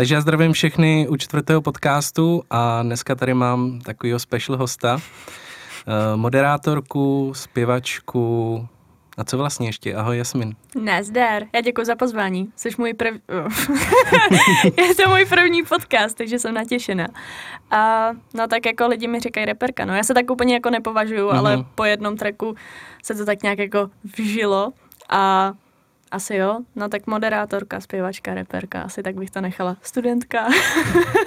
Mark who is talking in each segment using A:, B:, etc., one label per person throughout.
A: Takže já zdravím všechny u čtvrtého podcastu a dneska tady mám takového special hosta, eh, moderátorku, zpěvačku, a co vlastně ještě? Ahoj Jasmin.
B: Nazdar, já děkuji za pozvání. Jsi můj prv... je to můj první podcast, takže jsem natěšená. A no tak jako lidi mi říkají reperka, no já se tak úplně jako nepovažuju, mm-hmm. ale po jednom tracku se to tak nějak jako vžilo a asi jo, no tak moderátorka, zpěvačka, reperka, asi tak bych to nechala. Studentka.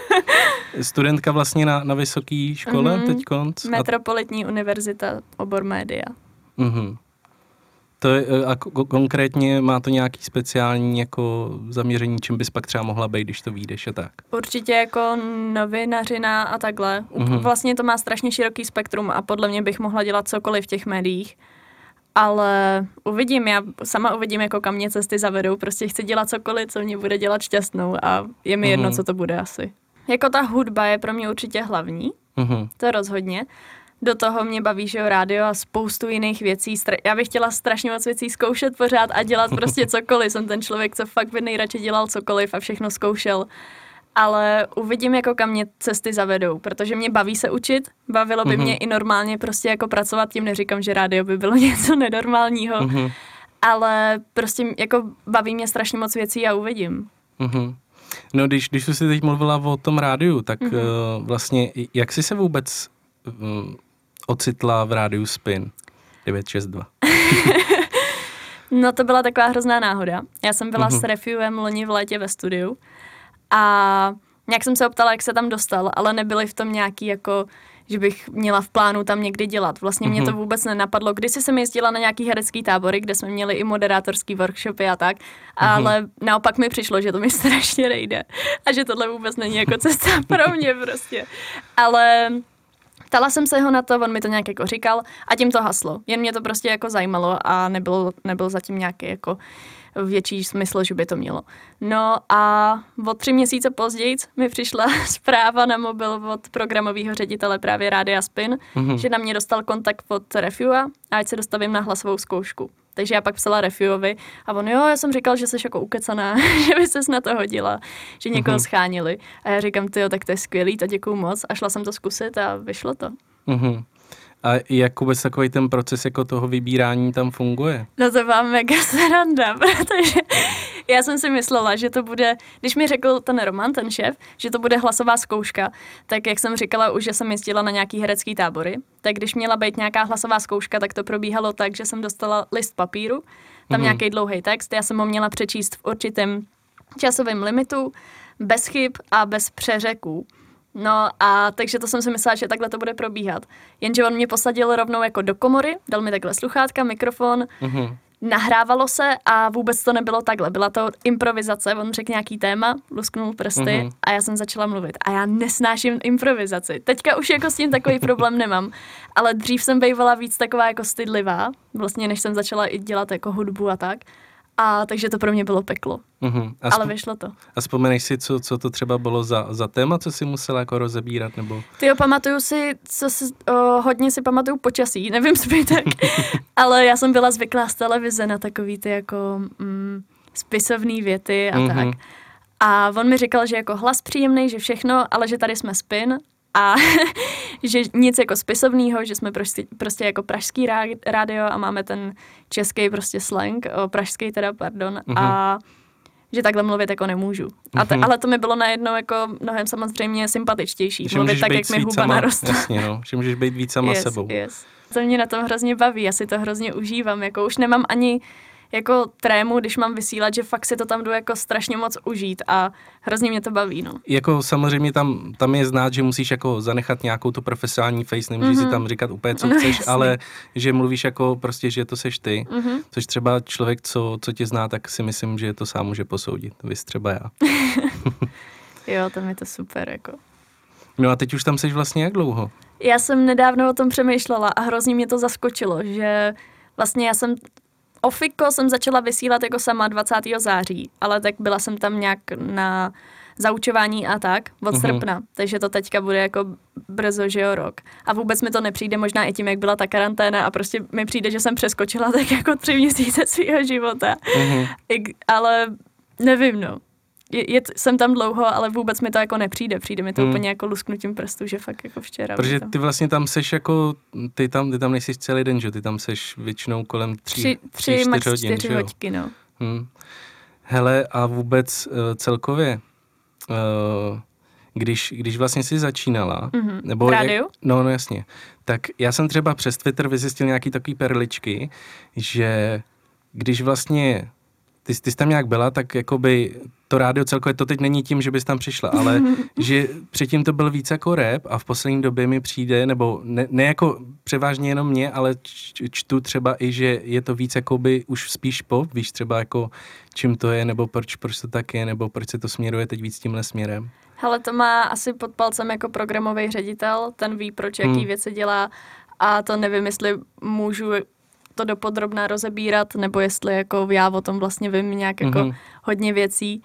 A: Studentka vlastně na, na vysoké škole mm-hmm. teď konc?
B: Metropolitní univerzita, obor média.
A: Mm-hmm. To je, e, a konkrétně má to nějaký speciální jako zaměření, čím bys pak třeba mohla být, když to vyjdeš a tak?
B: Určitě jako novinařina a takhle. Mm-hmm. Vlastně to má strašně široký spektrum a podle mě bych mohla dělat cokoliv v těch médiích. Ale uvidím, já sama uvidím, jako kam mě cesty zavedou. Prostě chci dělat cokoliv, co mě bude dělat šťastnou a je mi mm-hmm. jedno, co to bude asi. Jako ta hudba je pro mě určitě hlavní, mm-hmm. to rozhodně. Do toho mě baví, že jo, rádio a spoustu jiných věcí. Já bych chtěla strašně moc věcí zkoušet pořád a dělat prostě cokoliv. Jsem ten člověk, co fakt by nejradši dělal cokoliv a všechno zkoušel. Ale uvidím, jako kam mě cesty zavedou, protože mě baví se učit, bavilo by mm-hmm. mě i normálně prostě jako pracovat, tím neříkám, že rádio by bylo něco nenormálního, mm-hmm. ale prostě jako baví mě strašně moc věcí a uvidím.
A: Mm-hmm. No, když, když jsi teď mluvila o tom rádiu, tak mm-hmm. uh, vlastně jak jsi se vůbec um, ocitla v rádiu Spin 962?
B: no to byla taková hrozná náhoda. Já jsem byla mm-hmm. s Refuem loni v létě ve studiu a nějak jsem se optala, jak se tam dostal, ale nebyly v tom nějaký jako že bych měla v plánu tam někdy dělat. Vlastně mě to mhm. vůbec nenapadlo. Když jsem jezdila na nějaký herecký tábory, kde jsme měli i moderátorský workshopy a tak, ale mm-hmm. naopak mi přišlo, že to mi strašně nejde a že tohle vůbec není jako cesta pro mě prostě. Ale Ptala jsem se ho na to, on mi to nějak jako říkal a tím to haslo. Jen mě to prostě jako zajímalo a nebylo, nebyl zatím nějaký jako větší smysl, že by to mělo. No a o tři měsíce později mi přišla zpráva na mobil od programového ředitele právě Rádia Spin, mm-hmm. že na mě dostal kontakt od Refua a ať se dostavím na hlasovou zkoušku. Takže já pak psala Refuovi a on, jo, já jsem říkal, že jsi jako ukecaná, že by ses na to hodila, že někoho mm-hmm. schánili. A já říkám, ty jo, tak to je skvělý, to děkuju moc. A šla jsem to zkusit a vyšlo to.
A: Mm-hmm. A jak vůbec takový ten proces jako toho vybírání tam funguje?
B: No to vám mega sranda, protože já jsem si myslela, že to bude, když mi řekl ten Roman, ten šéf, že to bude hlasová zkouška, tak jak jsem říkala už, že jsem jezdila na nějaký herecký tábory, tak když měla být nějaká hlasová zkouška, tak to probíhalo tak, že jsem dostala list papíru, tam mm-hmm. nějaký dlouhý text, já jsem ho měla přečíst v určitém časovém limitu, bez chyb a bez přeřeků. No a takže to jsem si myslela, že takhle to bude probíhat. Jenže on mě posadil rovnou jako do komory, dal mi takhle sluchátka, mikrofon, mm-hmm. nahrávalo se a vůbec to nebylo takhle. Byla to improvizace, on řekl nějaký téma, lusknul prsty mm-hmm. a já jsem začala mluvit. A já nesnáším improvizaci. Teďka už jako s tím takový problém nemám, ale dřív jsem bývala víc taková jako stydlivá, vlastně než jsem začala i dělat jako hudbu a tak. A takže to pro mě bylo peklo. Mm-hmm. A Ale vyšlo to.
A: A vzpomeneš si, co, co to třeba bylo za, za téma, co si musela jako rozebírat? Nebo...
B: Ty jo, pamatuju si, co si, o, hodně si pamatuju počasí, nevím zbytek, ale já jsem byla zvyklá z televize na takový ty jako mm, spisovné věty a mm-hmm. tak. A on mi říkal, že jako hlas příjemný, že všechno, ale že tady jsme spin a že nic jako spisovného, že jsme prostě, prostě jako pražský rádio a máme ten český prostě slang, o, pražský teda, pardon, uh-huh. a mhm. že takhle mluvit jako nemůžu. A t- uh-huh. ale to mi bylo najednou jako mnohem samozřejmě sympatičtější.
A: Že
B: mluvit tak, jak mi huba naroste.
A: Jasně, no. Že můžeš být víc sama
B: yes,
A: sebou.
B: Yes. To mě na tom hrozně baví, já si to hrozně užívám. Jako už nemám ani jako trému, když mám vysílat, že fakt si to tam jdu jako strašně moc užít a hrozně mě to baví, no.
A: Jako samozřejmě tam, tam je znát, že musíš jako zanechat nějakou tu profesionální face, nemůžeš mm-hmm. si mhm. tam říkat úplně, co no, chceš, jasný. ale že mluvíš jako prostě, že to seš ty, mm-hmm. což třeba člověk, co, co tě zná, tak si myslím, že to sám může posoudit, vy třeba já.
B: jo, tam je to super, jako.
A: No a teď už tam seš vlastně jak dlouho?
B: Já jsem nedávno o tom přemýšlela a hrozně mě to zaskočilo, že vlastně já jsem Ofiko jsem začala vysílat jako sama 20. září, ale tak byla jsem tam nějak na zaučování a tak od uh-huh. srpna, takže to teďka bude jako brzo, že jo, rok. A vůbec mi to nepřijde možná i tím, jak byla ta karanténa a prostě mi přijde, že jsem přeskočila tak jako tři měsíce svého života. Uh-huh. I, ale nevím, no. Je, je, jsem tam dlouho, ale vůbec mi to jako nepřijde. Přijde mi to
A: Hmm.
B: úplně jako lusknutím prstů, že fakt jako včera.
A: Protože ty vlastně tam seš jako, ty tam, ty tam nejsi celý den, že? Ty tam seš většinou kolem tří,
B: tři, tři,
A: čtyř
B: max
A: hodin,
B: čtyři hoďky, no.
A: Hmm. Hele, a vůbec uh, celkově, uh, když, když vlastně jsi začínala,
B: Mhm.
A: nebo
B: rádiu?
A: no, no jasně, tak já jsem třeba přes Twitter vyzjistil nějaký takový perličky, že když vlastně ty, ty jsi tam nějak byla, tak jakoby to rádio celkově, to teď není tím, že bys tam přišla, ale že předtím to byl víc jako rap a v poslední době mi přijde, nebo ne, ne jako převážně jenom mě, ale č, čtu třeba i, že je to víc jakoby už spíš pop, víš třeba jako čím to je, nebo proč, proč to tak je, nebo proč se to směruje teď víc tímhle směrem.
B: Hele, to má asi pod palcem jako programový ředitel, ten ví, proč, jaký
A: Hmm.
B: věci dělá a to nevím, jestli můžu to dopodrobná rozebírat, nebo jestli jako já o tom vlastně vím nějak jako
A: Mhm.
B: hodně věcí,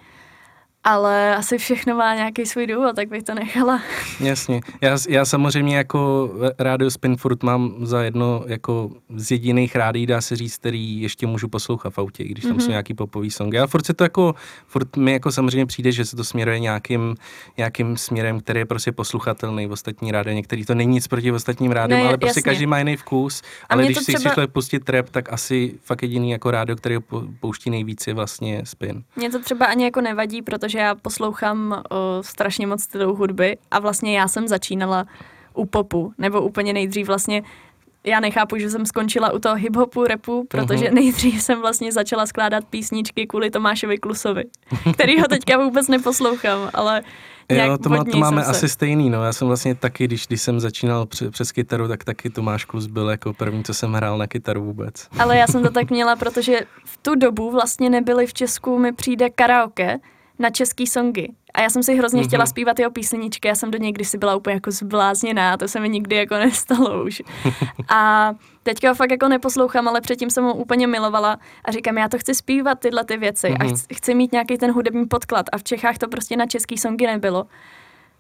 B: ale asi všechno má nějaký svůj důvod, tak bych to nechala.
A: Jasně. Já, já samozřejmě jako rádio Spin furt mám za jedno jako z jediných rádií, dá se říct, který ještě můžu poslouchat v autě, když tam
B: Mhm.
A: jsou nějaký popový songy. Ale furt se to jako, furt mi jako samozřejmě přijde, že se to směruje nějakým, nějakým směrem, který je prostě posluchatelný v ostatní rádio. Některý to není nic proti ostatním rádiím,
B: Ne,
A: ale prostě
B: jasně.
A: každý má jiný vkus.
B: A
A: Ale
B: mě
A: když si
B: třeba-
A: člověk pustit rap, tak asi fakt jediný jako rádio, který pouští nejvíc, je vlastně Spin.
B: Mně to třeba ani jako nevadí, protože já poslouchám o, strašně moc stylů hudby a vlastně já jsem začínala u popu, nebo úplně nejdřív vlastně já nechápu, že jsem skončila u toho hip-hopu, rapu, protože
A: Mhm.
B: nejdřív jsem vlastně začala skládat písničky kvůli Tomášovi Klusovi, který ho teďka vůbec neposlouchám, ale nějak
A: Jo, to, má, to máme
B: se-
A: asi stejný, no. Já jsem vlastně taky, když, když jsem začínal pře, přes kytaru, tak taky Tomáš Klus byl jako první, co jsem hrál na kytaru vůbec.
B: Ale já jsem to tak měla, protože v tu dobu vlastně nebyly v Česku, mi přijde karaoke na český songy. A já jsem si hrozně
A: Mhm.
B: chtěla zpívat jeho písničky, já jsem do něj kdysi byla úplně jako zblázněná, to se mi nikdy jako nestalo už. A teďka ho fakt jako neposlouchám, ale předtím jsem ho úplně milovala a říkám, já to chci zpívat tyhle ty věci a
A: Mhm.
B: chci, chci mít nějaký ten hudební podklad a v Čechách to prostě na český songy nebylo.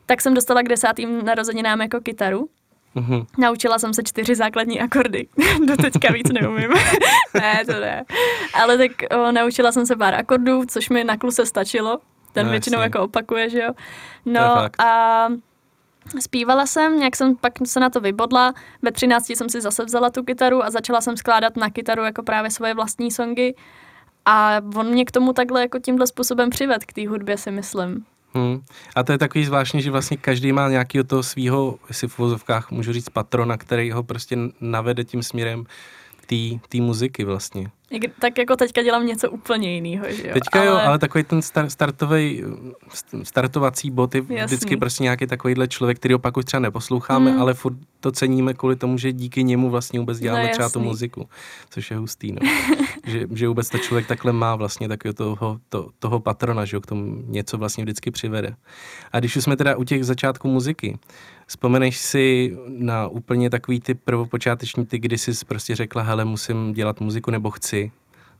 B: Tak jsem dostala k desátým narozeninám jako kytaru
A: Mhm.
B: Naučila jsem se čtyři základní akordy. Do teďka víc neumím. ne, to ne. Ale tak o, naučila jsem se pár akordů, což mi na kluse stačilo. Ten
A: No,
B: většinou
A: jasně.
B: jako opakuje, že jo. No a zpívala jsem, nějak jsem pak se na to vybodla. Ve 13 jsem si zase vzala tu kytaru a začala jsem skládat na kytaru jako právě svoje vlastní songy. A on mě k tomu takhle jako tímhle způsobem přived k té hudbě, si myslím.
A: Hmm. A to je takový zvláštní, že vlastně každý má nějakého toho svého, jestli v uvozovkách můžu říct, patrona, který ho prostě navede tím směrem té muziky vlastně.
B: Tak jako teďka dělám něco úplně jiného, že jo.
A: Teďka jo, ale takový ten star, startový, startovací bod je
B: Jasný.
A: vždycky prostě nějaký takovýhle člověk, který pak už třeba neposloucháme,
B: Hmm.
A: ale furt to ceníme kvůli tomu, že díky němu vlastně vůbec děláme
B: No,
A: třeba tu muziku, což je hustý, no. že, že vůbec to člověk takhle má vlastně takového toho, to, toho patrona, že k tomu něco vlastně vždycky přivede. A když už jsme teda u těch začátků muziky, vzpomeneš si na úplně takový ty prvopočáteční ty, kdy jsi prostě řekla, hele, musím dělat muziku nebo chci.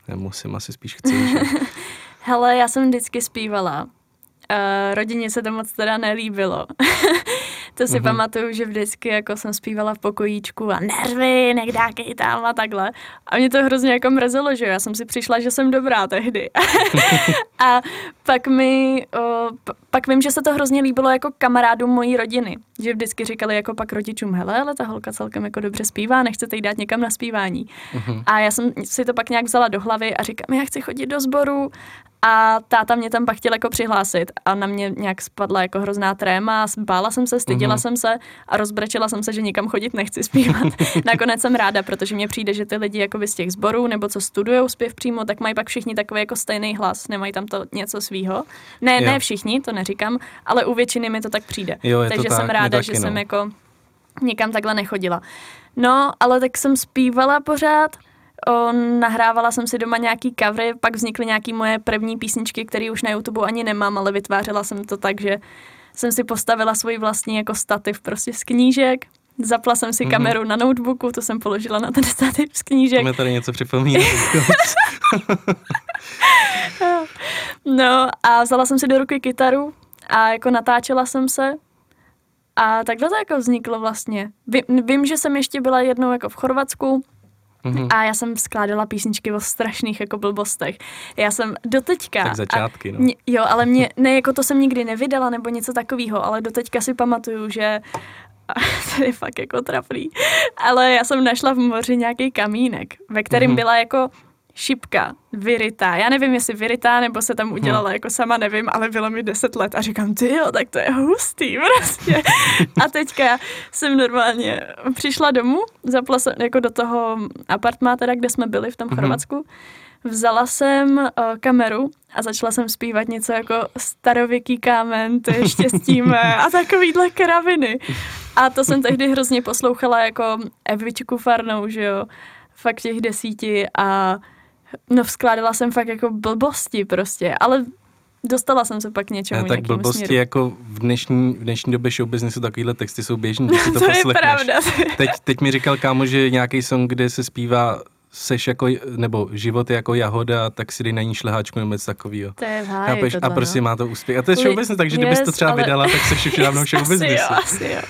A: Ne, musím, asi spíš chci, že?
B: Hele, já jsem vždycky zpívala. Uh, rodině se to moc teda nelíbilo. to si
A: Mhm.
B: mm-hmm. pamatuju, že vždycky jako jsem zpívala v pokojíčku a nervy, nekdákej tam a takhle. A mě to hrozně jako mrzelo, že já jsem si přišla, že jsem dobrá tehdy. a pak mi, o, p- pak vím, že se to hrozně líbilo jako kamarádům mojí rodiny. Že vždycky říkali jako pak rodičům, hele, ale ta holka celkem jako dobře zpívá, nechcete jí dát někam na zpívání.
A: Mhm.
B: A já jsem si to pak nějak vzala do hlavy a říkám, já chci chodit do sboru. A táta mě tam pak chtěl jako přihlásit a na mě nějak spadla jako hrozná tréma, bála jsem se, stydila
A: Mhm.
B: jsem se a rozbrečela jsem se, že nikam chodit nechci zpívat. Nakonec jsem ráda, protože mně přijde, že ty lidi jako z těch sborů nebo co studují zpěv přímo, tak mají pak všichni takový jako stejný hlas, nemají tam to něco svýho. Ne,
A: Jo.
B: ne všichni, to neříkám, ale u většiny mi to tak přijde.
A: Jo,
B: Takže
A: tak,
B: jsem ráda,
A: taky,
B: že
A: no.
B: jsem jako nikam takhle nechodila. No, ale tak jsem zpívala pořád, o, nahrávala jsem si doma nějaký covery, pak vznikly nějaký moje první písničky, které už na YouTube ani nemám, ale vytvářela jsem to tak, že jsem si postavila svůj vlastní jako stativ prostě z knížek, zapla jsem si
A: Mhm.
B: kameru na notebooku, to jsem položila na ten stativ z knížek.
A: Mi tady něco připomíná.
B: No a vzala jsem si do ruky kytaru a jako natáčela jsem se a takhle to jako vzniklo vlastně. Vím, vím, že jsem ještě byla jednou jako v Chorvatsku Mm-hmm. A já jsem skládala písničky o strašných jako blbostech. Já jsem doteďka...
A: Tak začátky, no.
B: Mě, jo, ale mě, ne, jako to jsem nikdy nevydala nebo něco takového, ale doteďka si pamatuju, že to je fakt jako trapný. Ale já jsem našla v moři nějaký kamínek, ve kterém mm-hmm. byla jako šipka vyrytá. Já nevím, jestli vyrytá, nebo se tam udělala, hmm. jako sama nevím, ale bylo mi 10 let a říkám, ty jo, tak to je hustý prostě. a teďka jsem normálně přišla domů, zapla jsem jako do toho apartmá teda, kde jsme byli v tom hmm. Chorvatsku, vzala jsem uh, kameru a začala jsem zpívat něco jako starověký kámen, to je štěstíme a takovýhle kraviny. A to jsem tehdy hrozně poslouchala jako Evičku Farnou, že jo, fakt těch desíti a No vzkládala jsem fakt jako blbosti prostě, ale dostala jsem se pak k něčemu.
A: Tak blbosti směru. jako v dnešní, v dnešní době show businessu takovýhle texty jsou běžní, když si to, to poslechneš. je pravda. Teď, teď mi říkal kámo, že nějaký song, kde se zpívá seš jako, nebo život je jako jahoda, tak si dej na ní šleháčku nebo něco takového.
B: To je háj,
A: A prostě no. má to úspěch. A to je show business, takže yes, kdybys to třeba ale... vydala, tak seš už dávno show businessu.
B: asi jo, asi jo.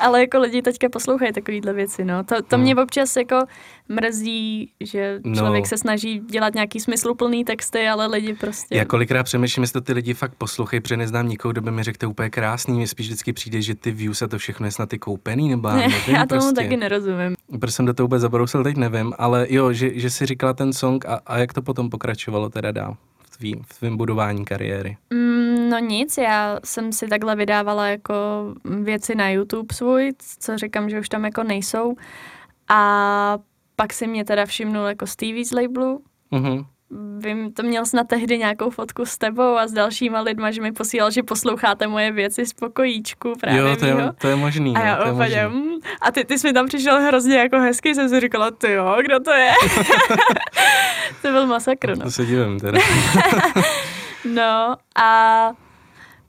B: Ale jako lidi teďka poslouchají takovýhle věci, no. To, to no. mě občas jako mrzí, že no. člověk no. se snaží dělat nějaký smysluplný texty, ale lidi prostě...
A: Já kolikrát přemýšlím, jestli to ty lidi fakt poslouchají, protože neznám nikoho, kdo by mi řekl, to úplně krásný, mě spíš vždycky přijde, že ty views a to všechno je snad ty koupený, nebo
B: ne, nevím, já tomu prostě. taky nerozumím.
A: Proč jsem do toho vůbec zabrousil, teď nevím, ale jo, že, že si říkala ten song a, a jak to potom pokračovalo teda dál v tvým, v tvým budování kariéry?
B: Mm, No nic, já jsem si takhle vydávala jako věci na YouTube svůj, co říkám, že už tam jako nejsou. A pak si mě teda všimnul jako Stevie z labelu. Mm-hmm. Vím, to měl snad tehdy nějakou fotku s tebou a s dalšíma lidma, že mi posílal, že posloucháte moje věci z pokojíčku právě.
A: Jo, to je, to je možný.
B: A já
A: no,
B: úplně, mm. a ty, ty jsi mi tam přišel hrozně jako hezky, jsem si říkala, ty jo, kdo to je? to byl masakr, no.
A: To se divím teda.
B: No a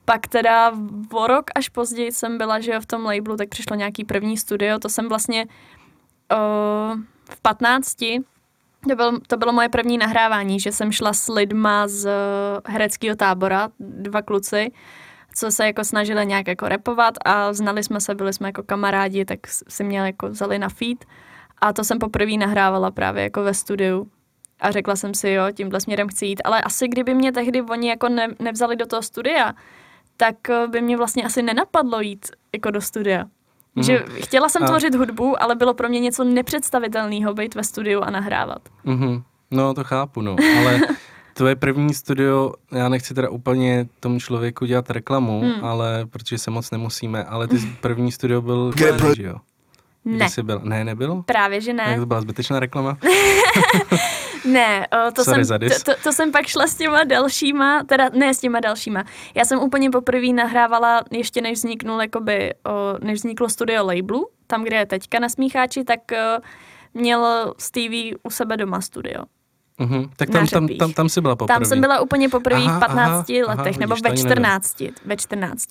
B: pak teda o rok až později jsem byla, že jo, v tom labelu, tak přišlo nějaký první studio, to jsem vlastně uh, v 15 to, byl, to bylo moje první nahrávání, že jsem šla s lidma z hereckého tábora, dva kluci, co se jako snažili nějak jako repovat a znali jsme se, byli jsme jako kamarádi, tak si mě jako vzali na feed. A to jsem poprvé nahrávala právě jako ve studiu a řekla jsem si, jo, tímhle směrem chci jít, ale asi kdyby mě tehdy oni jako ne, nevzali do toho studia, tak eh, by mě vlastně asi nenapadlo jít jako do studia. Mm. Že chtěla jsem a... tvořit hudbu, ale bylo pro mě něco nepředstavitelného být ve studiu a nahrávat.
A: Mm-hmm. No, to chápu, no. Ale tvoje první studio, já nechci teda úplně tomu člověku dělat reklamu, mm. ale protože se moc nemusíme, ale ty první studio byl že jo?
B: Ne.
A: Jsi byl? Ne, nebyl?
B: Právě, že ne.
A: Jak to byla zbytečná reklama?
B: ne, o, to, Sorry jsem, to, to, to jsem pak šla s těma dalšíma, teda ne s těma dalšíma. Já jsem úplně poprvé nahrávala, ještě než vzniknul, jakoby, o, než vzniklo studio labelu, tam, kde je teďka na Smícháči, tak o, měl Stevie u sebe doma studio.
A: Uh-huh. Tak tam, tam, tam, tam jsi byla poprvé.
B: Tam jsem byla úplně poprvé v 15 aha, letech, aha, nebo ve 14, ve 14.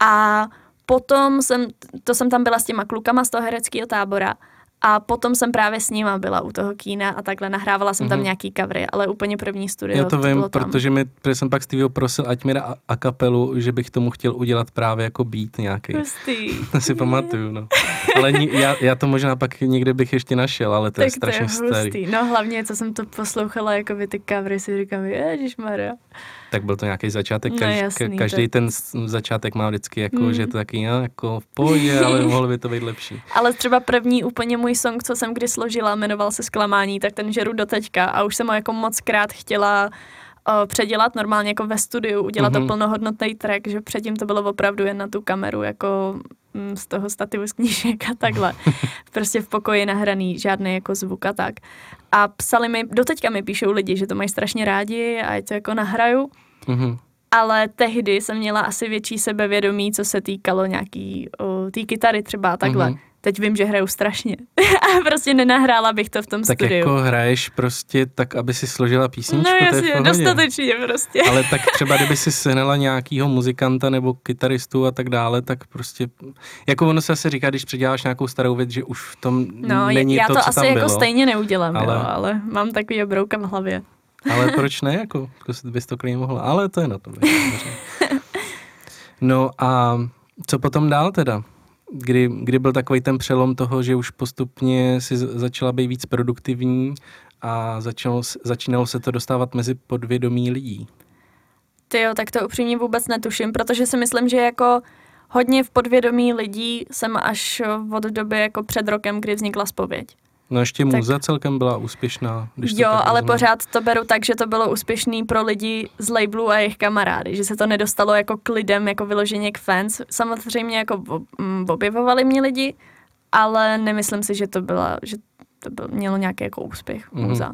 B: A potom jsem, to jsem tam byla s těma klukama z toho hereckého tábora a potom jsem právě s nima byla u toho kína a takhle nahrávala jsem mm-hmm. tam mhm. nějaký covery, ale úplně první studio.
A: Já to, to vím, protože mi, protože jsem pak Stevie prosil, ať mi dá a kapelu, že bych tomu chtěl udělat právě jako beat nějaký.
B: Hustý.
A: to si pamatuju, no. Ale ní, já, já, to možná pak někde bych ještě našel, ale to tak je strašně to je starý.
B: No hlavně, co jsem to poslouchala, jako by ty covery, si říkám, ježišmarja
A: tak byl to nějaký začátek. Kaž, no, jasný, každý ten začátek má vždycky jako, mm. že to taky no, jako v pohodě, ale mohlo by to být lepší.
B: Ale třeba první úplně můj song, co jsem kdy složila, jmenoval se Zklamání, tak ten žeru do teďka a už jsem ho jako moc krát chtěla o, předělat normálně jako ve studiu, udělat mm-hmm. to mhm. plnohodnotný track, že předtím to bylo opravdu jen na tu kameru, jako mm, z toho stativu z knížek a takhle. prostě v pokoji nahraný, žádný jako zvuk a tak. A psali mi, doteďka mi píšou lidi, že to mají strašně rádi a je to jako nahraju. Mm-hmm. Ale tehdy jsem měla asi větší sebevědomí, co se týkalo nějaký té kytary třeba takhle. Mm-hmm. Teď vím, že hraju strašně. a prostě nenahrála bych to v tom
A: tak
B: studiu.
A: Tak jako hraješ prostě tak, aby si složila písničku,
B: No jasně, dostatečně prostě.
A: Ale tak třeba, kdyby si sehnala nějakýho muzikanta nebo kytaristu a tak dále, tak prostě, jako ono se asi říká, když předěláš nějakou starou věc, že už v tom no, není
B: já
A: to,
B: to
A: co
B: asi
A: tam
B: jako
A: bylo.
B: stejně neudělám, ale... Jo, ale mám takový obrouka v hlavě.
A: Ale proč ne, jako, jako bys to klidně mohla, ale to je na tom. No a co potom dál teda? Kdy, kdy byl takový ten přelom toho, že už postupně si začala být víc produktivní a začalo, začínalo se to dostávat mezi podvědomí lidí?
B: Ty jo, tak to upřímně vůbec netuším, protože si myslím, že jako hodně v podvědomí lidí jsem až od doby jako před rokem, kdy vznikla spověď.
A: No ještě muza tak... celkem byla úspěšná.
B: Když jo, ale rozumím. pořád to beru tak, že to bylo úspěšný pro lidi z labelu a jejich kamarády, že se to nedostalo jako k lidem, jako vyloženě k fans. Samozřejmě jako mm, objevovali mě lidi, ale nemyslím si, že to byla, že to byl, mělo nějaký jako úspěch mm-hmm. muza.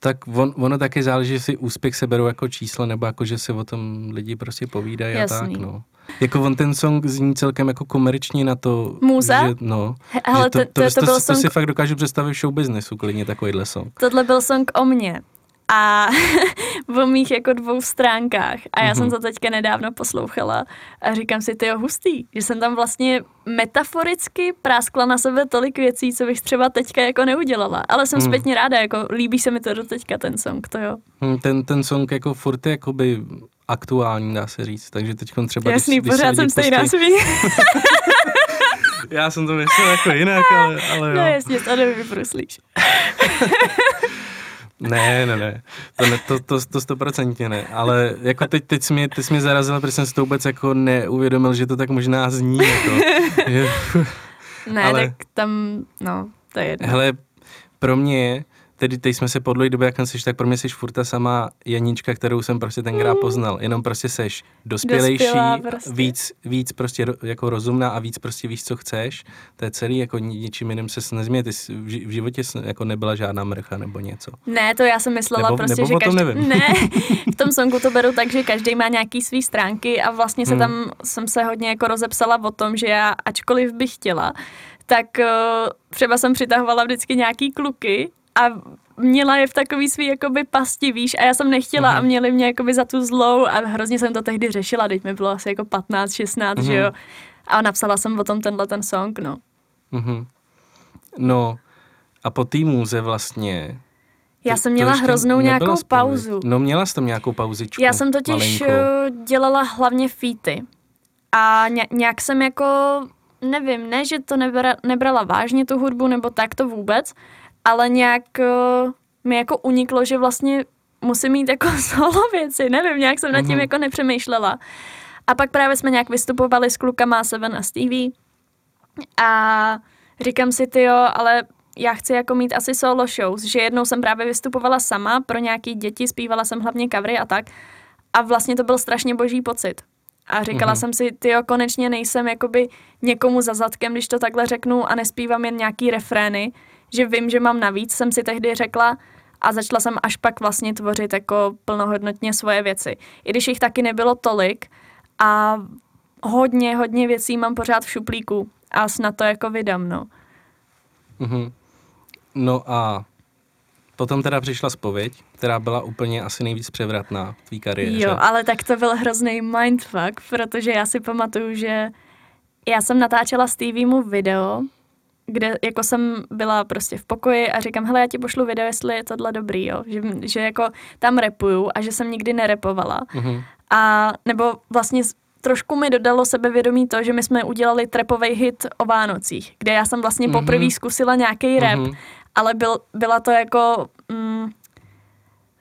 A: Tak on, ono taky záleží, jestli úspěch se berou jako číslo, nebo jako, že se o tom lidi prostě povídají a tak, no. Jako on ten song zní celkem jako komerčně na to,
B: Muze?
A: že no. Hele, že to, to, to, to, to, to, to, si fakt dokážu představit v showbiznesu, klidně takovýhle song.
B: Tohle byl song o mně a v mých jako dvou stránkách. A já mm-hmm. jsem mhm. to teďka nedávno poslouchala a říkám si, ty hustý, že jsem tam vlastně metaforicky práskla na sebe tolik věcí, co bych třeba teďka jako neudělala. Ale jsem mm. zpětně ráda, jako líbí se mi to do teďka ten song, to jo.
A: Hmm, ten, ten song jako furt je jakoby aktuální, dá se říct, takže teď třeba...
B: Jasný, když, pořád když jsem stejná svý.
A: Já jsem to myslel jako jinak, ale, ale jo.
B: No jasně, to nevypruslíš.
A: Ne, ne, ne, to, ne, to, to, to stoprocentně ne, ale jako teď, teď jsi mě, teď jsi mě zarazila, protože jsem si to vůbec jako neuvědomil, že to tak možná zní, jako, že,
B: Ne, ale, tak tam, no, to je jedno.
A: Hele, pro mě tedy teď jsme se po dlouhé době, jak jsi, tak pro mě jsi furt ta sama Janíčka, kterou jsem prostě tenkrát mm. poznal. Jenom prostě seš dospělejší, prostě. víc, víc prostě jako rozumná a víc prostě víš, co chceš. To je celý, jako ničím jiným se nezměje. Ty jsi v životě jako nebyla žádná mrcha nebo něco.
B: Ne, to já jsem myslela
A: nebo,
B: prostě,
A: nebo
B: že
A: každý... nevím.
B: Ne, v tom songu to beru tak, že každý má nějaký svý stránky a vlastně se mm. tam jsem se hodně jako rozepsala o tom, že já ačkoliv bych chtěla, tak uh, třeba jsem přitahovala vždycky nějaký kluky, a měla je v takový svý jakoby pasti, víš, a já jsem nechtěla uh-huh. a měli mě jakoby za tu zlou a hrozně jsem to tehdy řešila, teď mi bylo asi jako 15, 16, uh-huh. že jo. A napsala jsem o tom tenhle ten song, no.
A: Uh-huh. No, a po té můze vlastně
B: já jsem měla hroznou nějakou spolu. pauzu.
A: No měla jsi tam nějakou pauzičku.
B: Já jsem totiž malinkou. Eh, dělala hlavně feety. A nějak jsem jako, nevím, ne, že to nebra, nebrala vážně tu hudbu, nebo tak to vůbec, ale nějak uh, mi jako uniklo, že vlastně musím mít jako solo věci, nevím, nějak jsem nad tím mm-hmm. jako nepřemýšlela. A pak právě jsme nějak vystupovali s klukama Seven a Stevie a říkám si, ty jo, ale já chci jako mít asi solo shows, že jednou jsem právě vystupovala sama pro nějaký děti, zpívala jsem hlavně covery a tak a vlastně to byl strašně boží pocit. A říkala mm-hmm. jsem si, ty jo, konečně nejsem jakoby někomu za zadkem, když to takhle řeknu a nespívám jen nějaký refrény, že vím, že mám navíc, jsem si tehdy řekla a začala jsem až pak vlastně tvořit jako plnohodnotně svoje věci. I když jich taky nebylo tolik a hodně, hodně věcí mám pořád v šuplíku a snad to jako vydám, no.
A: Mm-hmm. No a potom teda přišla spověď, která byla úplně asi nejvíc převratná v tvý kariéře.
B: Jo, ale tak to byl hrozný mindfuck, protože já si pamatuju, že já jsem natáčela Stevie video kde jako jsem byla prostě v pokoji a říkám, hele, já ti pošlu video, jestli je tohle dobrý, jo. Že, že jako tam repuju a že jsem nikdy nerepovala. Mm-hmm. A nebo vlastně trošku mi dodalo sebevědomí to, že my jsme udělali trepový hit o Vánocích, kde já jsem vlastně mm-hmm. poprvé zkusila nějaký rap, mm-hmm. ale byl, byla to jako... Mm,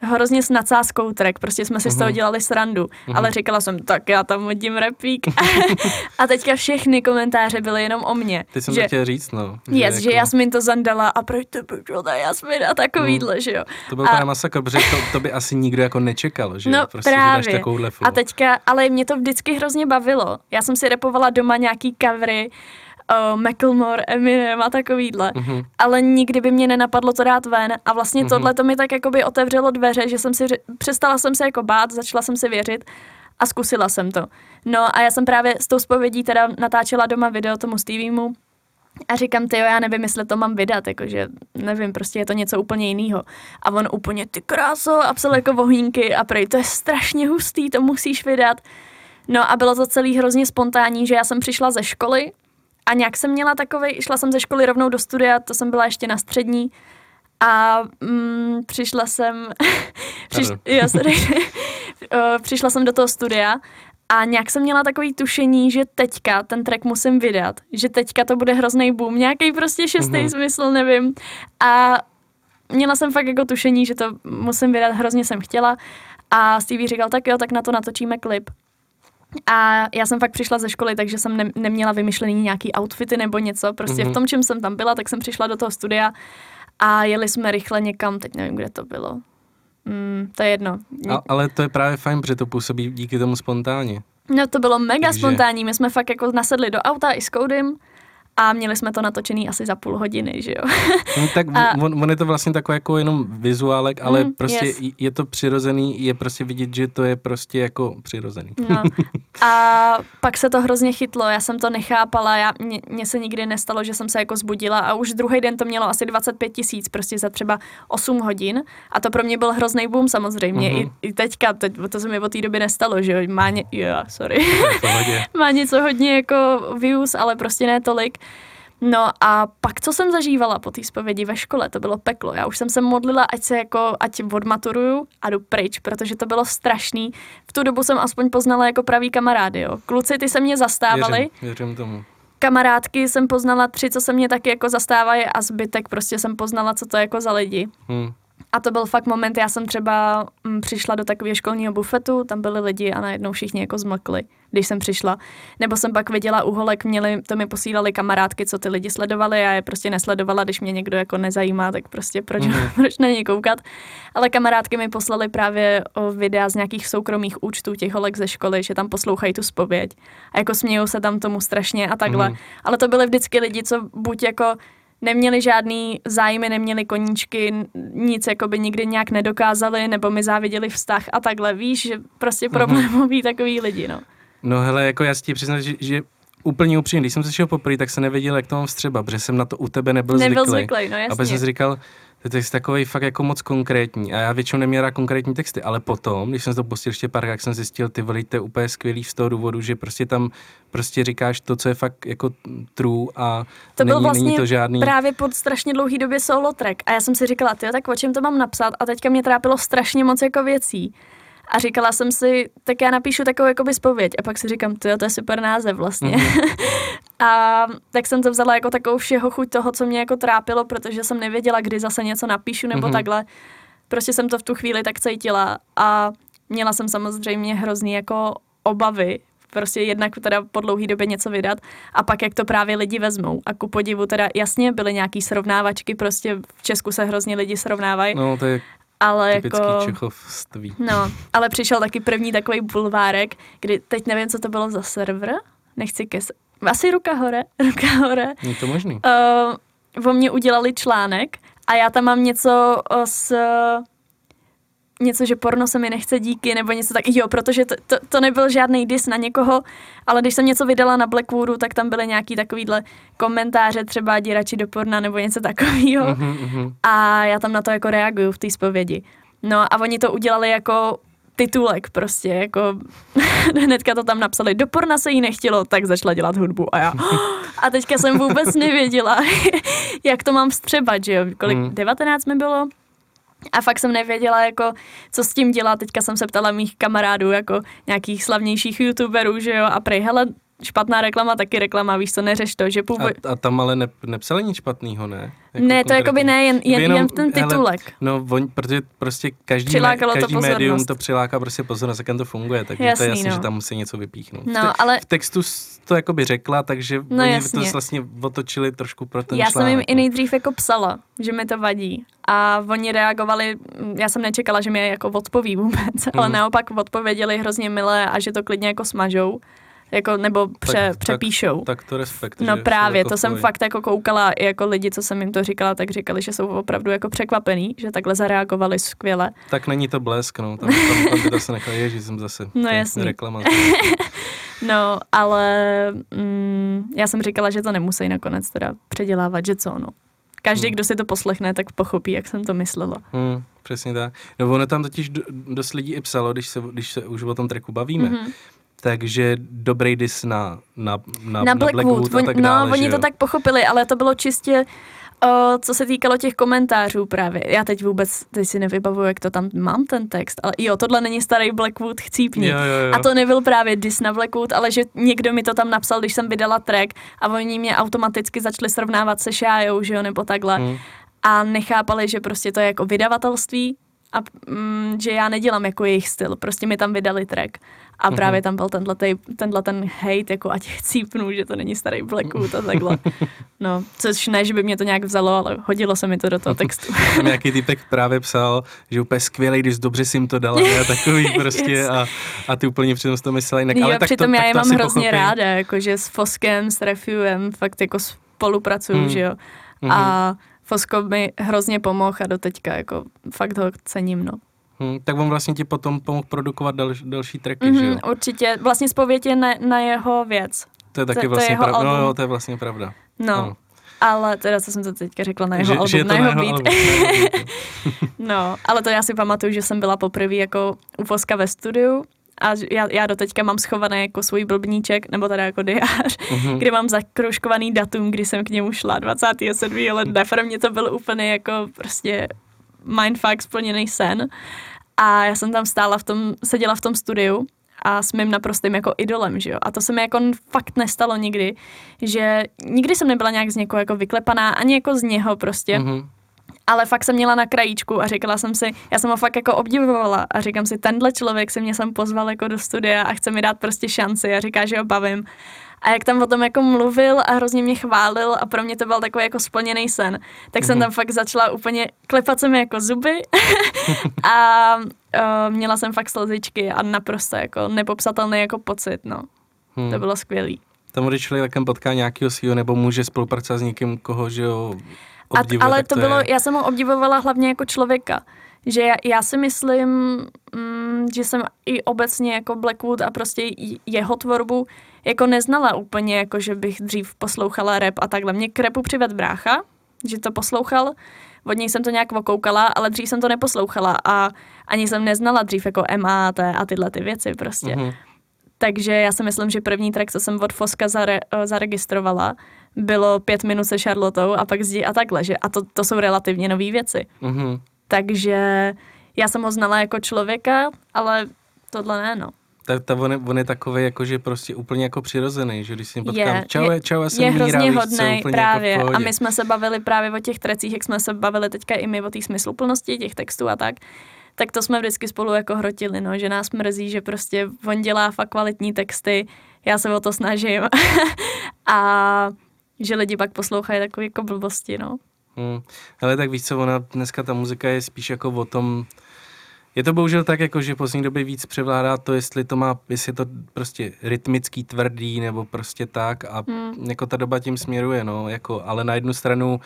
B: hrozně s nadsázkou track, prostě jsme si uh-huh. z toho mhm. dělali srandu, uh-huh. ale říkala jsem, tak já tam hodím repík. a teďka všechny komentáře byly jenom o mně.
A: Ty jsem že, to chtěl říct, no.
B: Že, yes, jako... že Jasmin to zandala a proč to bylo ta Jasmin a takovýhle, uh-huh. že jo.
A: To byl a... masakr, protože to, to, by asi nikdo jako nečekal, že
B: no,
A: prostě,
B: právě.
A: že takovouhle
B: A teďka, ale mě to vždycky hrozně bavilo. Já jsem si repovala doma nějaký covery, uh, Macklemore, Eminem a takovýhle. Mm-hmm. Ale nikdy by mě nenapadlo to dát ven a vlastně mm-hmm. tohle to mi tak jakoby otevřelo dveře, že jsem si, přestala jsem se jako bát, začala jsem si věřit a zkusila jsem to. No a já jsem právě s tou spovědí teda natáčela doma video tomu Steviemu a říkám, ty já nevím, jestli to mám vydat, jakože nevím, prostě je to něco úplně jiného. A on úplně, ty kráso, a psal jako vohínky a prej, to je strašně hustý, to musíš vydat. No a bylo to celý hrozně spontánní, že já jsem přišla ze školy, a nějak jsem měla takový, šla jsem ze školy rovnou do studia, to jsem byla ještě na střední a mm, přišla jsem, přiš, jo, sorry, přišla jsem do toho studia A nějak jsem měla takový tušení, že teďka ten track musím vydat, že teďka to bude hrozný boom, nějaký prostě šestý mm-hmm. smysl, nevím. A měla jsem fakt jako tušení, že to musím vydat, hrozně jsem chtěla. A Stevie říkal, tak jo, tak na to natočíme klip. A já jsem fakt přišla ze školy, takže jsem ne- neměla vymyšlený nějaký outfity nebo něco. Prostě mm-hmm. v mhm. tom, čem jsem tam byla, tak jsem přišla do toho studia a jeli jsme rychle někam, teď nevím, kde to bylo. Mm, to je jedno.
A: A, ale to je právě fajn, protože to působí díky tomu spontánně.
B: No to bylo mega Takže... spontánní, my jsme fakt jako nasedli do auta i s Koudym a měli jsme to natočený asi za půl hodiny, že jo.
A: No, tak a... on, on je to vlastně takový jako jenom vizuálek, ale mm, prostě yes. je to přirozený, je prostě vidět, že to je prostě jako přirozený.
B: No. A pak se to hrozně chytlo, já jsem to nechápala, já, mně, se nikdy nestalo, že jsem se jako zbudila a už druhý den to mělo asi 25 tisíc, prostě za třeba 8 hodin a to pro mě byl hrozný boom samozřejmě, mm-hmm. I, i teďka, teď, to se mi od té doby nestalo, že jo, má, ně, jo, sorry, má něco hodně jako views, ale prostě ne tolik. No a pak, co jsem zažívala po té zpovědi ve škole, to bylo peklo. Já už jsem se modlila, ať se jako, ať odmaturuju a jdu pryč, protože to bylo strašný. V tu dobu jsem aspoň poznala jako pravý kamarády, jo. Kluci, ty se mě zastávali.
A: Věřím, věřím tomu.
B: Kamarádky jsem poznala tři, co se mě taky jako zastávají a zbytek prostě jsem poznala, co to je jako za lidi. Hmm. A to byl fakt moment, já jsem třeba m, mm, přišla do takového školního bufetu, tam byli lidi a najednou všichni jako zmlkli, když jsem přišla. Nebo jsem pak viděla uholek, měli, to mi posílali kamarádky, co ty lidi sledovali, já je prostě nesledovala, když mě někdo jako nezajímá, tak prostě proč, mm-hmm. proč na ně koukat. Ale kamarádky mi poslali právě o videa z nějakých soukromých účtů těch holek ze školy, že tam poslouchají tu spověď. A jako smějou se tam tomu strašně a takhle. Mm-hmm. Ale to byly vždycky lidi, co buď jako neměli žádný zájmy, neměli koníčky, nic jako by nikdy nějak nedokázali, nebo mi záviděli vztah a takhle, víš, že prostě mhm. problémoví takový lidi, no.
A: No hele, jako já si ti přiznám, že, že úplně upřímně, když jsem se šel poprvé, tak se nevěděl, jak to mám vstřeba, protože jsem na to u tebe nebyl,
B: nebyl
A: zvyklý.
B: zvyklý no jasně.
A: A pak jsem si říkal, to je takový fakt jako moc konkrétní. A já většinou neměl rád konkrétní texty, ale potom, když jsem to pustil ještě pár, jak jsem zjistil, ty voli, to je úplně skvělý z toho důvodu, že prostě tam prostě říkáš to, co je fakt jako true a
B: to
A: není,
B: byl vlastně
A: není to žádný...
B: právě pod strašně dlouhý době solo track a já jsem si říkala, ty tak o čem to mám napsat a teďka mě trápilo strašně moc jako věcí. A říkala jsem si, tak já napíšu takovou jako spověď. A pak si říkám, to je super název vlastně. Mm-hmm. a tak jsem to vzala jako takovou všeho chuť toho, co mě jako trápilo, protože jsem nevěděla, kdy zase něco napíšu nebo mm-hmm. takhle. Prostě jsem to v tu chvíli tak cítila a měla jsem samozřejmě hrozný jako obavy, prostě jednak teda po dlouhý době něco vydat a pak jak to právě lidi vezmou. A ku podivu teda jasně byly nějaký srovnávačky, prostě v Česku se hrozně lidi srovnávají.
A: No to je
B: ale
A: Typický
B: jako...
A: čechovství.
B: No, ale přišel taky první takový bulvárek, kdy teď nevím, co to bylo za server, nechci kes... Asi ruka hore, ruka hore.
A: Je to možný.
B: Uh, o mě udělali článek a já tam mám něco s něco, že porno se mi nechce díky, nebo něco tak, jo, protože to, to, to nebyl žádný dis na někoho, ale když jsem něco vydala na Blackwoodu, tak tam byly nějaký takovýhle komentáře, třeba dírači do porna, nebo něco takového. Mm-hmm. A já tam na to jako reaguju v té zpovědi. No a oni to udělali jako titulek prostě, jako hnedka to tam napsali, do porna se jí nechtělo, tak začala dělat hudbu a já. A teďka jsem vůbec nevěděla, jak to mám vstřebat, že jo, kolik, mm. 19 mi bylo, a fakt jsem nevěděla, jako, co s tím dělat. Teďka jsem se ptala mých kamarádů, jako nějakých slavnějších youtuberů, že jo, a prej, hele, špatná reklama, taky reklama, víš co, neřeš to, že původ...
A: A, a tam ale ne, nepsali nic špatného, ne?
B: Jako ne, to jako by ne, jen, jen, jenom, jen v ten titulek. Hele,
A: no, on, protože prostě každý, mé, každý to médium to přiláká prostě pozornost, jak to funguje, takže Jasný, to je jasné, no. že tam musí něco vypíchnout.
B: No,
A: v, te,
B: ale...
A: v textu to jako by řekla, takže no, oni jasně. to vlastně otočili trošku pro ten
B: Já
A: článek.
B: jsem jim i
A: no.
B: nejdřív jako psala, že mi to vadí. A oni reagovali, já jsem nečekala, že mi jako odpoví vůbec, mm. ale mhm. naopak odpověděli hrozně milé a že to klidně jako smažou jako, nebo pře, tak,
A: přepíšou. Tak, tak to respekt.
B: No právě, jako to jsem fakt jako koukala, i jako lidi, co jsem jim to říkala, tak říkali, že jsou opravdu jako překvapený, že takhle zareagovali skvěle.
A: Tak není to blesk, no, tam, tam, tam by to se nechali, ježí, jsem zase
B: no, jasný.
A: reklama.
B: no, ale mm, já jsem říkala, že to nemusí nakonec teda předělávat, že co, no. Každý, hmm. kdo si to poslechne, tak pochopí, jak jsem to myslela.
A: Hmm, přesně tak. No ono tam totiž dost lidí i psalo, když se, když se už o tom treku bavíme, mm-hmm takže dobrý dis na, na, na,
B: na Blackwood,
A: Blackwood a tak
B: No,
A: dále,
B: oni to tak pochopili, ale to bylo čistě O, co se týkalo těch komentářů právě, já teď vůbec, teď si nevybavuju, jak to tam mám ten text, ale jo, tohle není starý Blackwood, chcípni.
A: Jo, jo, jo.
B: A to nebyl právě dis na Blackwood, ale že někdo mi to tam napsal, když jsem vydala track a oni mě automaticky začali srovnávat se Šájou, že jo, nebo takhle. Hmm. A nechápali, že prostě to je jako vydavatelství a mm, že já nedělám jako jejich styl, prostě mi tam vydali track. A právě tam byl tenhle, tenhle ten hate, jako ať chcípnu, že to není starý Blackwood a takhle. No, což ne, že by mě to nějak vzalo, ale hodilo se mi to do toho textu.
A: nějaký typek právě psal, že úplně skvělý, když dobře si jim to dala, a takový prostě yes. a, a ty úplně přitom to myslel jinak.
B: Jo,
A: ale tak
B: přitom
A: to,
B: já
A: tak
B: je mám hrozně
A: pochopí.
B: ráda, jakože s Foskem, s Refuem fakt jako spolupracuju, hmm. že jo.
A: Mhm.
B: A Fosko mi hrozně pomohl a doteďka jako fakt ho cením, no.
A: Hmm, tak on vlastně ti potom pomohl produkovat dal, další tracky,
B: Mhm,
A: že jo?
B: určitě. Vlastně spověď je na, na jeho věc.
A: To je taky
B: to
A: vlastně
B: jeho
A: pravda. No, jo, to je vlastně pravda.
B: No.
A: Ano.
B: Ale teda, co jsem to teďka řekla, na jeho
A: Že,
B: album,
A: že je to
B: na jeho
A: jeho
B: beat.
A: album, na jeho beat.
B: no, ale to já si pamatuju, že jsem byla poprvé jako u Foska ve studiu a já, já doteďka mám schovaný jako svůj blbníček, nebo teda jako diář,
A: Mhm.
B: kde mám zakroužkovaný datum, kdy jsem k němu šla, 27. ledna. Pro mě to byl úplně jako prostě mindfuck splněný sen. A já jsem tam stála v tom, seděla v tom studiu a s mým naprostým jako idolem, že jo. A to se mi jako fakt nestalo nikdy, že nikdy jsem nebyla nějak z někoho jako vyklepaná, ani jako z něho prostě.
A: Mhm.
B: Ale fakt jsem měla na krajíčku a říkala jsem si, já jsem ho fakt jako obdivovala a říkám si, tenhle člověk se mě sem pozval jako do studia a chce mi dát prostě šanci a říká, že ho bavím. A jak tam o tom jako mluvil a hrozně mě chválil a pro mě to byl takový jako splněný sen, tak jsem
A: Mhm.
B: tam fakt začala úplně klepat se mi jako zuby a uh, měla jsem fakt slzičky a naprosto jako nepopsatelný jako pocit, no.
A: Hmm.
B: To bylo skvělý.
A: Tam, když člověk takhle potká nějakého svého, nebo může spolupracovat s někým, koho, že jo,
B: A,
A: obdivuje,
B: ale
A: tak
B: to, bylo,
A: je...
B: já jsem ho obdivovala hlavně jako člověka. Že já, já si myslím, mm, že jsem i obecně jako Blackwood a prostě jeho tvorbu jako neznala úplně, jako že bych dřív poslouchala rap a takhle. Mě k rapu přived brácha, že to poslouchal, od něj jsem to nějak okoukala, ale dřív jsem to neposlouchala a ani jsem neznala dřív jako MAT a tyhle ty věci prostě.
A: Mhm.
B: Takže já si myslím, že první track, co jsem od Foska zare, eh, zaregistrovala, bylo pět minut se Charlotou a pak zdi a takhle, že? A to, to jsou relativně nové věci.
A: Mhm.
B: Takže já jsem ho znala jako člověka, ale tohle ne, no.
A: Tak ta, on, je, on je takový, jako, že prostě úplně jako přirozený, že když si potkám,
B: Je,
A: čau,
B: je-
A: čau, já jsem
B: je
A: Míra,
B: hrozně
A: víš co,
B: hodnej,
A: úplně
B: právě.
A: Jako
B: a my jsme se bavili právě o těch trecích, jak jsme se bavili teďka i my o té smysluplnosti těch textů a tak. Tak to jsme vždycky spolu jako hrotili, no, že nás mrzí, že prostě on dělá fakt kvalitní texty, já se o to snažím. a že lidi pak poslouchají takové jako blbosti, no.
A: Hmm. Ale tak víš co, ona dneska ta muzika je spíš jako o tom, je to bohužel tak, jako, že v poslední době víc převládá to, jestli to má, jestli je to prostě rytmický, tvrdý, nebo prostě tak a
B: Hmm.
A: jako ta doba tím směruje, no, jako, ale na jednu stranu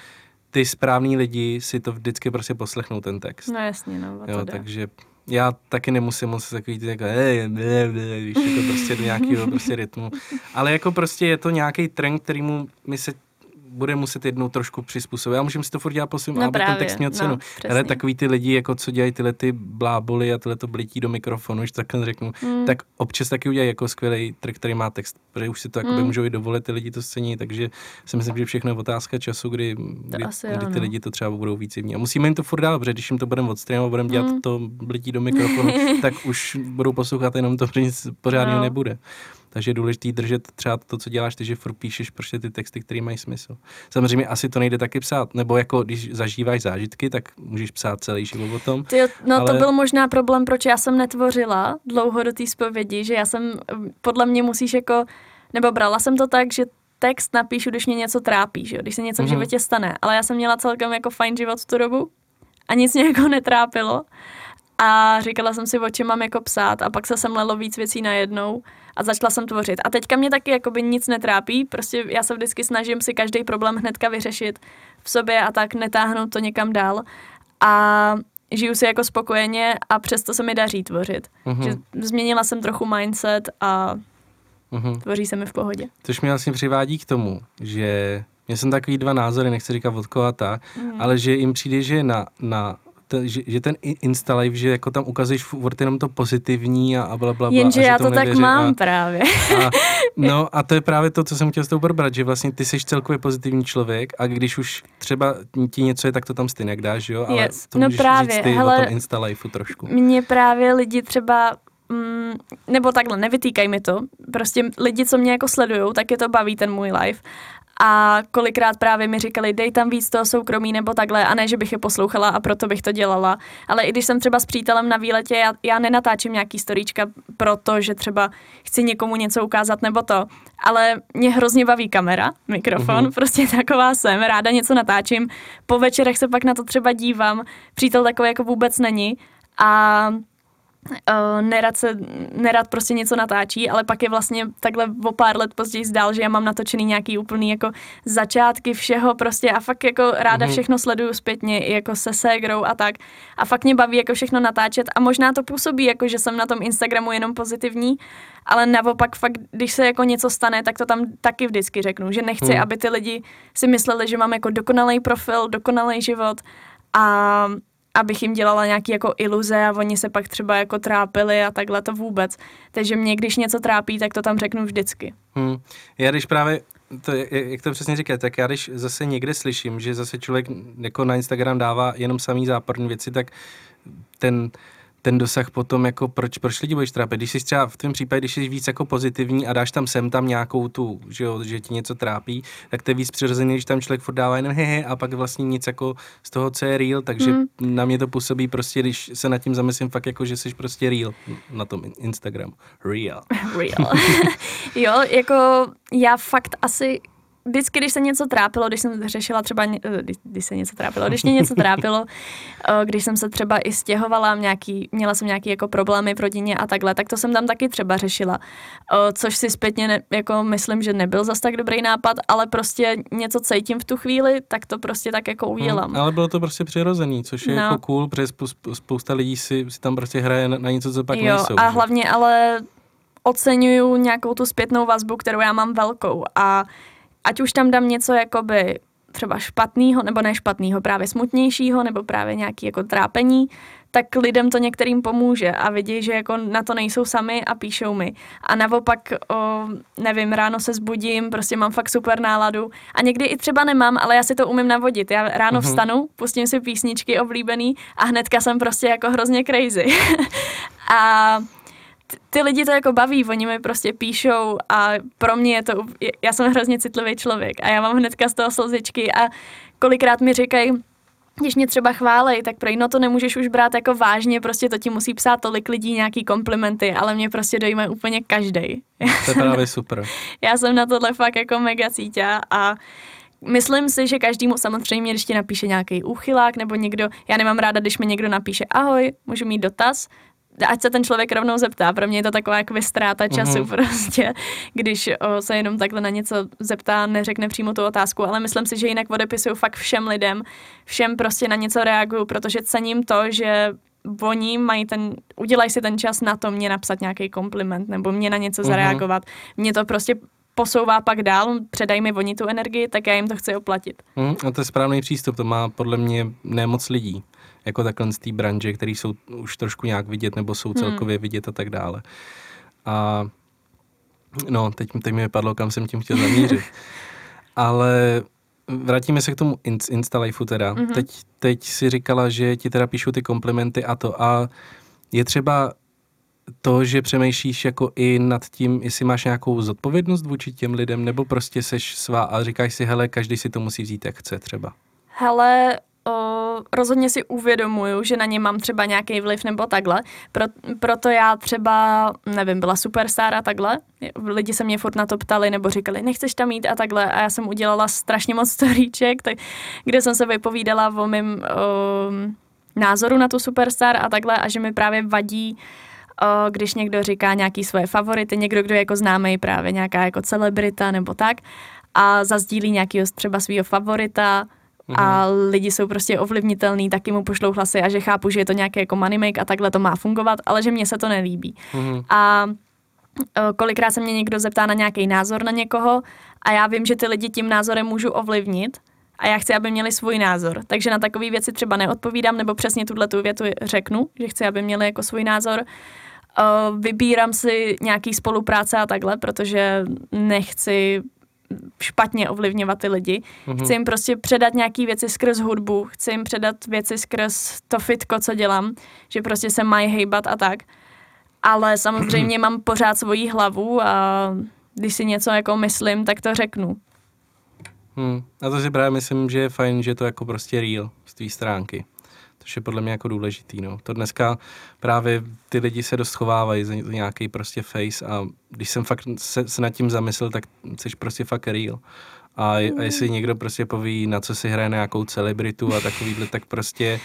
A: ty správní lidi si to vždycky prostě poslechnou ten text.
B: No jasně, no,
A: Jo,
B: jde.
A: takže já taky nemusím moc takový ty jako, hej, ble, ble, víš, jako prostě do nějakého prostě rytmu. Ale jako prostě je to nějaký trend, kterýmu my se bude muset jednou trošku přizpůsobit. Já můžeme si to furt dělat po svým,
B: No
A: aby ten text měl
B: no,
A: cenu.
B: přesně.
A: Ale takový ty lidi, jako co dělají tyhle ty bláboli a tyhle to blití do mikrofonu, že takhle řeknu,
B: Mm.
A: tak občas taky udělají jako skvělý track, který má text, protože už si to jakoby
B: Mm.
A: můžou i dovolit, ty lidi to scení, takže si myslím, že všechno je otázka času, kdy, kdy,
B: asi
A: kdy ty
B: no.
A: lidi to třeba budou víc jemní. A musíme jim to furt dát, protože když jim to budeme odstreamovat, budeme dělat
B: Mm.
A: to blití do mikrofonu, tak už budou poslouchat jenom to, že nic pořádného
B: No.
A: nebude. Takže je důležité držet třeba to, co děláš ty, že furt píšeš prostě ty texty, které mají smysl. Samozřejmě asi to nejde taky psát, nebo jako když zažíváš zážitky, tak můžeš psát celý život o tom.
B: Ty, no ale... to byl možná problém, proč já jsem netvořila dlouho do té zpovědi, že já jsem, podle mě musíš jako, nebo brala jsem to tak, že text napíšu, když mě něco trápí, že jo, když se něco v
A: Mhm.
B: životě stane, ale já jsem měla celkem jako fajn život v tu dobu a nic mě jako netrápilo a říkala jsem si, o čem mám jako psát a pak se semlelo víc věcí najednou a začala jsem tvořit. A teďka mě taky jakoby nic netrápí, prostě já se vždycky snažím si každý problém hnedka vyřešit v sobě a tak netáhnout to někam dál a žiju si jako spokojeně a přesto se mi daří tvořit.
A: Mhm.
B: Že změnila jsem trochu mindset a
A: Mhm.
B: tvoří se mi v pohodě.
A: Což mě vlastně přivádí k tomu, že mě jsem takový dva názory, nechci říkat od koho a tak,
B: Mhm.
A: ale že jim přijde, že na, na te, že, že ten Insta Live, že jako tam ukazuješ furt jenom to pozitivní a, a bla, bla, bla.
B: Jenže já to tak
A: nevěří
B: mám
A: a,
B: právě.
A: a No a to je právě to, co jsem chtěl s tou probrat, že vlastně ty jsi celkově pozitivní člověk a když už třeba ti něco je, tak to tam stejně dáš, jo? Ale
B: Yes.
A: to
B: No
A: můžeš
B: právě,
A: říct ty
B: hele,
A: o tom Insta lifeu trošku.
B: Mě právě lidi třeba mm, nebo takhle, nevytýkaj mi to. Prostě lidi, co mě jako sledujou, tak je to baví ten můj live. A kolikrát právě mi říkali, dej tam víc toho soukromí nebo takhle, a ne, že bych je poslouchala a proto bych to dělala. Ale i když jsem třeba s přítelem na výletě, já, já nenatáčím nějaký storíčka proto, že třeba chci někomu něco ukázat nebo to. Ale mě hrozně baví kamera, mikrofon,
A: Mhm.
B: mm-hmm. prostě taková jsem, ráda něco natáčím. Po večerech se pak na to třeba dívám. Přítel takový jako vůbec není. A Uh, nerad, se, nerad prostě něco natáčí, ale pak je vlastně takhle o pár let později zdál, že já mám natočený nějaký úplný jako začátky všeho prostě a fakt jako ráda
A: Mhm.
B: všechno sleduju zpětně i jako se ségrou a tak a fakt mě baví jako všechno natáčet a možná to působí jako, že jsem na tom Instagramu jenom pozitivní, ale naopak fakt, když se jako něco stane, tak to tam taky vždycky řeknu, že nechci,
A: Hmm.
B: aby ty lidi si mysleli, že mám jako dokonalý profil, dokonalý život a abych jim dělala nějaký jako iluze a oni se pak třeba jako trápili a takhle to vůbec. Takže mě, když něco trápí, tak to tam řeknu vždycky.
A: Hmm. Já když právě, to, jak to přesně říkáte, tak já když zase někde slyším, že zase člověk jako na Instagram dává jenom samý záporné věci, tak ten, ten dosah potom, jako proč, proč lidi budeš trápit? Když jsi třeba v tom případě, když jsi víc jako pozitivní a dáš tam sem tam nějakou tu, že, jo, že ti něco trápí, tak to je víc přirozený, když tam člověk furt dává jenom hehe a pak vlastně nic jako z toho, co je real, takže
B: Mm.
A: na mě to působí prostě, když se nad tím zamyslím fakt jako, že jsi prostě real na tom Instagramu. Real.
B: Real. jo, jako já fakt asi vždycky, když se něco trápilo, když jsem řešila třeba, eh, když, když se něco trápilo, když mě něco trápilo, eh, když jsem se třeba i stěhovala, nějaký, měla jsem nějaký jako problémy v rodině a takhle, tak to jsem tam taky třeba řešila. Eh, Což si zpětně ne, jako myslím, že nebyl zas tak dobrý nápad, ale prostě něco cítím v tu chvíli, tak to prostě tak jako udělám.
A: Hmm, ale bylo to prostě přirozený, což je
B: No.
A: jako cool, protože spou- spousta lidí si, si tam prostě hraje na, na něco, co pak
B: jo,
A: nejsou.
B: a
A: že?
B: hlavně ale oceňuju nějakou tu zpětnou vazbu, kterou já mám velkou a ať už tam dám něco jakoby třeba špatného, nebo ne špatného, právě smutnějšího, nebo právě nějaký jako trápení, tak lidem to některým pomůže a vidí, že jako na to nejsou sami a píšou mi. A naopak, o, nevím, ráno se zbudím, prostě mám fakt super náladu a někdy i třeba nemám, ale já si to umím navodit. Já ráno
A: Mhm.
B: vstanu, pustím si písničky oblíbený a hnedka jsem prostě jako hrozně crazy. a ty lidi to jako baví, oni mi prostě píšou a pro mě je to, já jsem hrozně citlivý člověk a já mám hnedka z toho slzičky a kolikrát mi říkají, když mě třeba chválej, tak prej, no to nemůžeš už brát jako vážně, prostě to ti musí psát tolik lidí nějaký komplimenty, ale mě prostě dojme úplně každý.
A: To je právě super.
B: Já jsem na tohle fakt jako mega cítě a myslím si, že každému samozřejmě, když ti napíše nějaký úchylák nebo někdo, já nemám ráda, když mi někdo napíše ahoj, můžu mít dotaz, ať se ten člověk rovnou zeptá. Pro mě je to taková jako ztráta času
A: Mhm.
B: prostě, když o, se jenom takhle na něco zeptá, neřekne přímo tu otázku, ale myslím si, že jinak odepisuju fakt všem lidem, všem prostě na něco reaguju, protože cením to, že oni mají ten, udělají si ten čas na to mě napsat nějaký kompliment nebo mě na něco
A: Mhm.
B: zareagovat. Mě to prostě posouvá pak dál, předají mi oni tu energii, tak já jim to chci oplatit.
A: Hm, a to je správný přístup, to má podle mě nemoc lidí, jako takhle z té branže, který jsou už trošku nějak vidět, nebo jsou celkově vidět a tak dále. A no, teď, teď mi vypadlo, kam jsem tím chtěl zamířit. Ale vrátíme se k tomu in, Instalifeu teda.
B: Mhm.
A: Mm-hmm. Teď, teď si říkala, že ti teda píšou ty komplimenty a to. A je třeba to, že přemýšlíš jako i nad tím, jestli máš nějakou zodpovědnost vůči těm lidem, nebo prostě seš svá a říkáš si, hele, každý si to musí vzít, jak chce třeba.
B: Hele, o, rozhodně si uvědomuju, že na ně mám třeba nějaký vliv nebo takhle. Pro, proto já třeba, nevím, byla superstar a takhle. Lidi se mě furt na to ptali nebo říkali, nechceš tam jít a takhle. A já jsem udělala strašně moc storíček, tak, kde jsem se vypovídala o mém názoru na tu superstar a takhle a že mi právě vadí o, když někdo říká nějaký svoje favority, někdo, kdo je jako známý právě nějaká jako celebrita nebo tak a zazdílí nějakého třeba svého favorita a lidi jsou prostě ovlivnitelný, taky mu pošlou hlasy a že chápu, že je to nějaké jako money make a takhle to má fungovat, ale že mně se to nelíbí.
A: Mhm.
B: A o, kolikrát se mě někdo zeptá na nějaký názor na někoho a já vím, že ty lidi tím názorem můžu ovlivnit a já chci, aby měli svůj názor. Takže na takové věci třeba neodpovídám nebo přesně tuhle tu větu řeknu, že chci, aby měli jako svůj názor. Uh, vybírám si nějaký spolupráce a takhle, protože nechci špatně ovlivňovat ty lidi. Mm-hmm. Chci jim prostě předat nějaký věci skrz hudbu, chci jim předat věci skrz to fitko, co dělám, že prostě se mají hejbat a tak. Ale samozřejmě mám pořád svoji hlavu a když si něco jako myslím, tak to řeknu.
A: Hmm. A to si právě myslím, že je fajn, že to jako prostě real z té stránky. To je podle mě jako důležitý. No. To dneska právě ty lidi se dost schovávají za nějaký prostě face a když jsem fakt se, se nad tím zamyslel, tak jsi prostě fakt real. A, a jestli někdo prostě poví, na co si hraje nějakou celebritu a takovýhle, tak prostě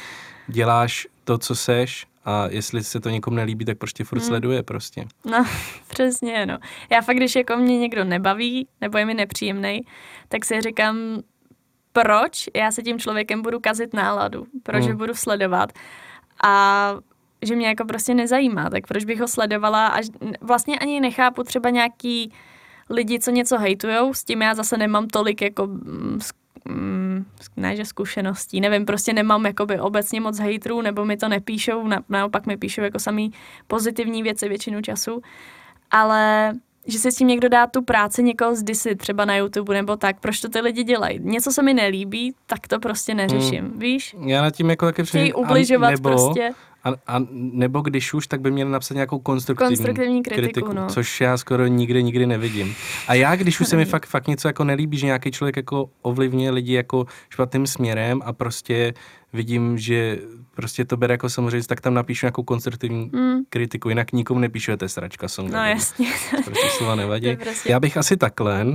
A: děláš to, co seš a jestli se to někomu nelíbí, tak prostě furt hmm. sleduje prostě.
B: No, přesně, no. Já fakt, když jako mě někdo nebaví, nebo je mi nepříjemný, tak si říkám, proč já se tím člověkem budu kazit náladu, proč hmm. ho budu sledovat a že mě jako prostě nezajímá, tak proč bych ho sledovala a vlastně ani nechápu třeba nějaký lidi, co něco hejtujou, s tím já zase nemám tolik jako mm, mm, ne, že zkušeností, nevím, prostě nemám jakoby obecně moc hejtrů, nebo mi to nepíšou, na, naopak mi píšou jako samý pozitivní věci většinu času, ale že se s tím někdo dá tu práci někoho zdisit, třeba na YouTube nebo tak, proč to ty lidi dělají. Něco se mi nelíbí, tak to prostě neřeším, hmm. víš?
A: Já na tím jako taky
B: přijím. ubližovat nebo, prostě.
A: A, a nebo když už, tak by měli napsat nějakou konstruktivní,
B: konstruktivní kritiku, kritiku no.
A: což já skoro nikdy, nikdy nevidím. A já, když už se mi fakt, fakt něco jako nelíbí, že nějaký člověk jako ovlivňuje lidi jako špatným směrem a prostě vidím, že prostě to bere jako samozřejmě, tak tam napíšu nějakou konstruktivní mm. kritiku, jinak nikomu nepíšu, to sračka song.
B: No jasně.
A: Prostě slova nevadí. Já bych asi takhle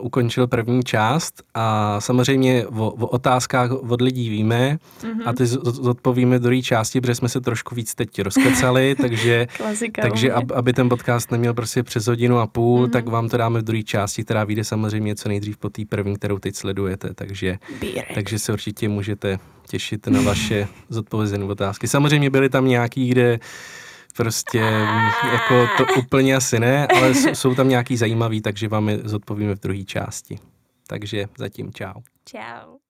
A: ukončil první část a samozřejmě o, o otázkách od lidí víme mm-hmm. a ty zodpovíme druhé části, protože jsme se trošku víc teď rozkecali, takže, takže ab, aby ten podcast neměl prostě přes hodinu a půl, mm-hmm. tak vám to dáme v druhé části, která vyjde samozřejmě co nejdřív po té první, kterou teď sledujete, takže, takže se určitě můžete těšit na vaše zodpovězené otázky. Samozřejmě byly tam nějaký, kde prostě jako to úplně asi ne, ale jsou tam nějaký zajímavý, takže vám je zodpovíme v druhé části. Takže zatím čau.
B: Čau.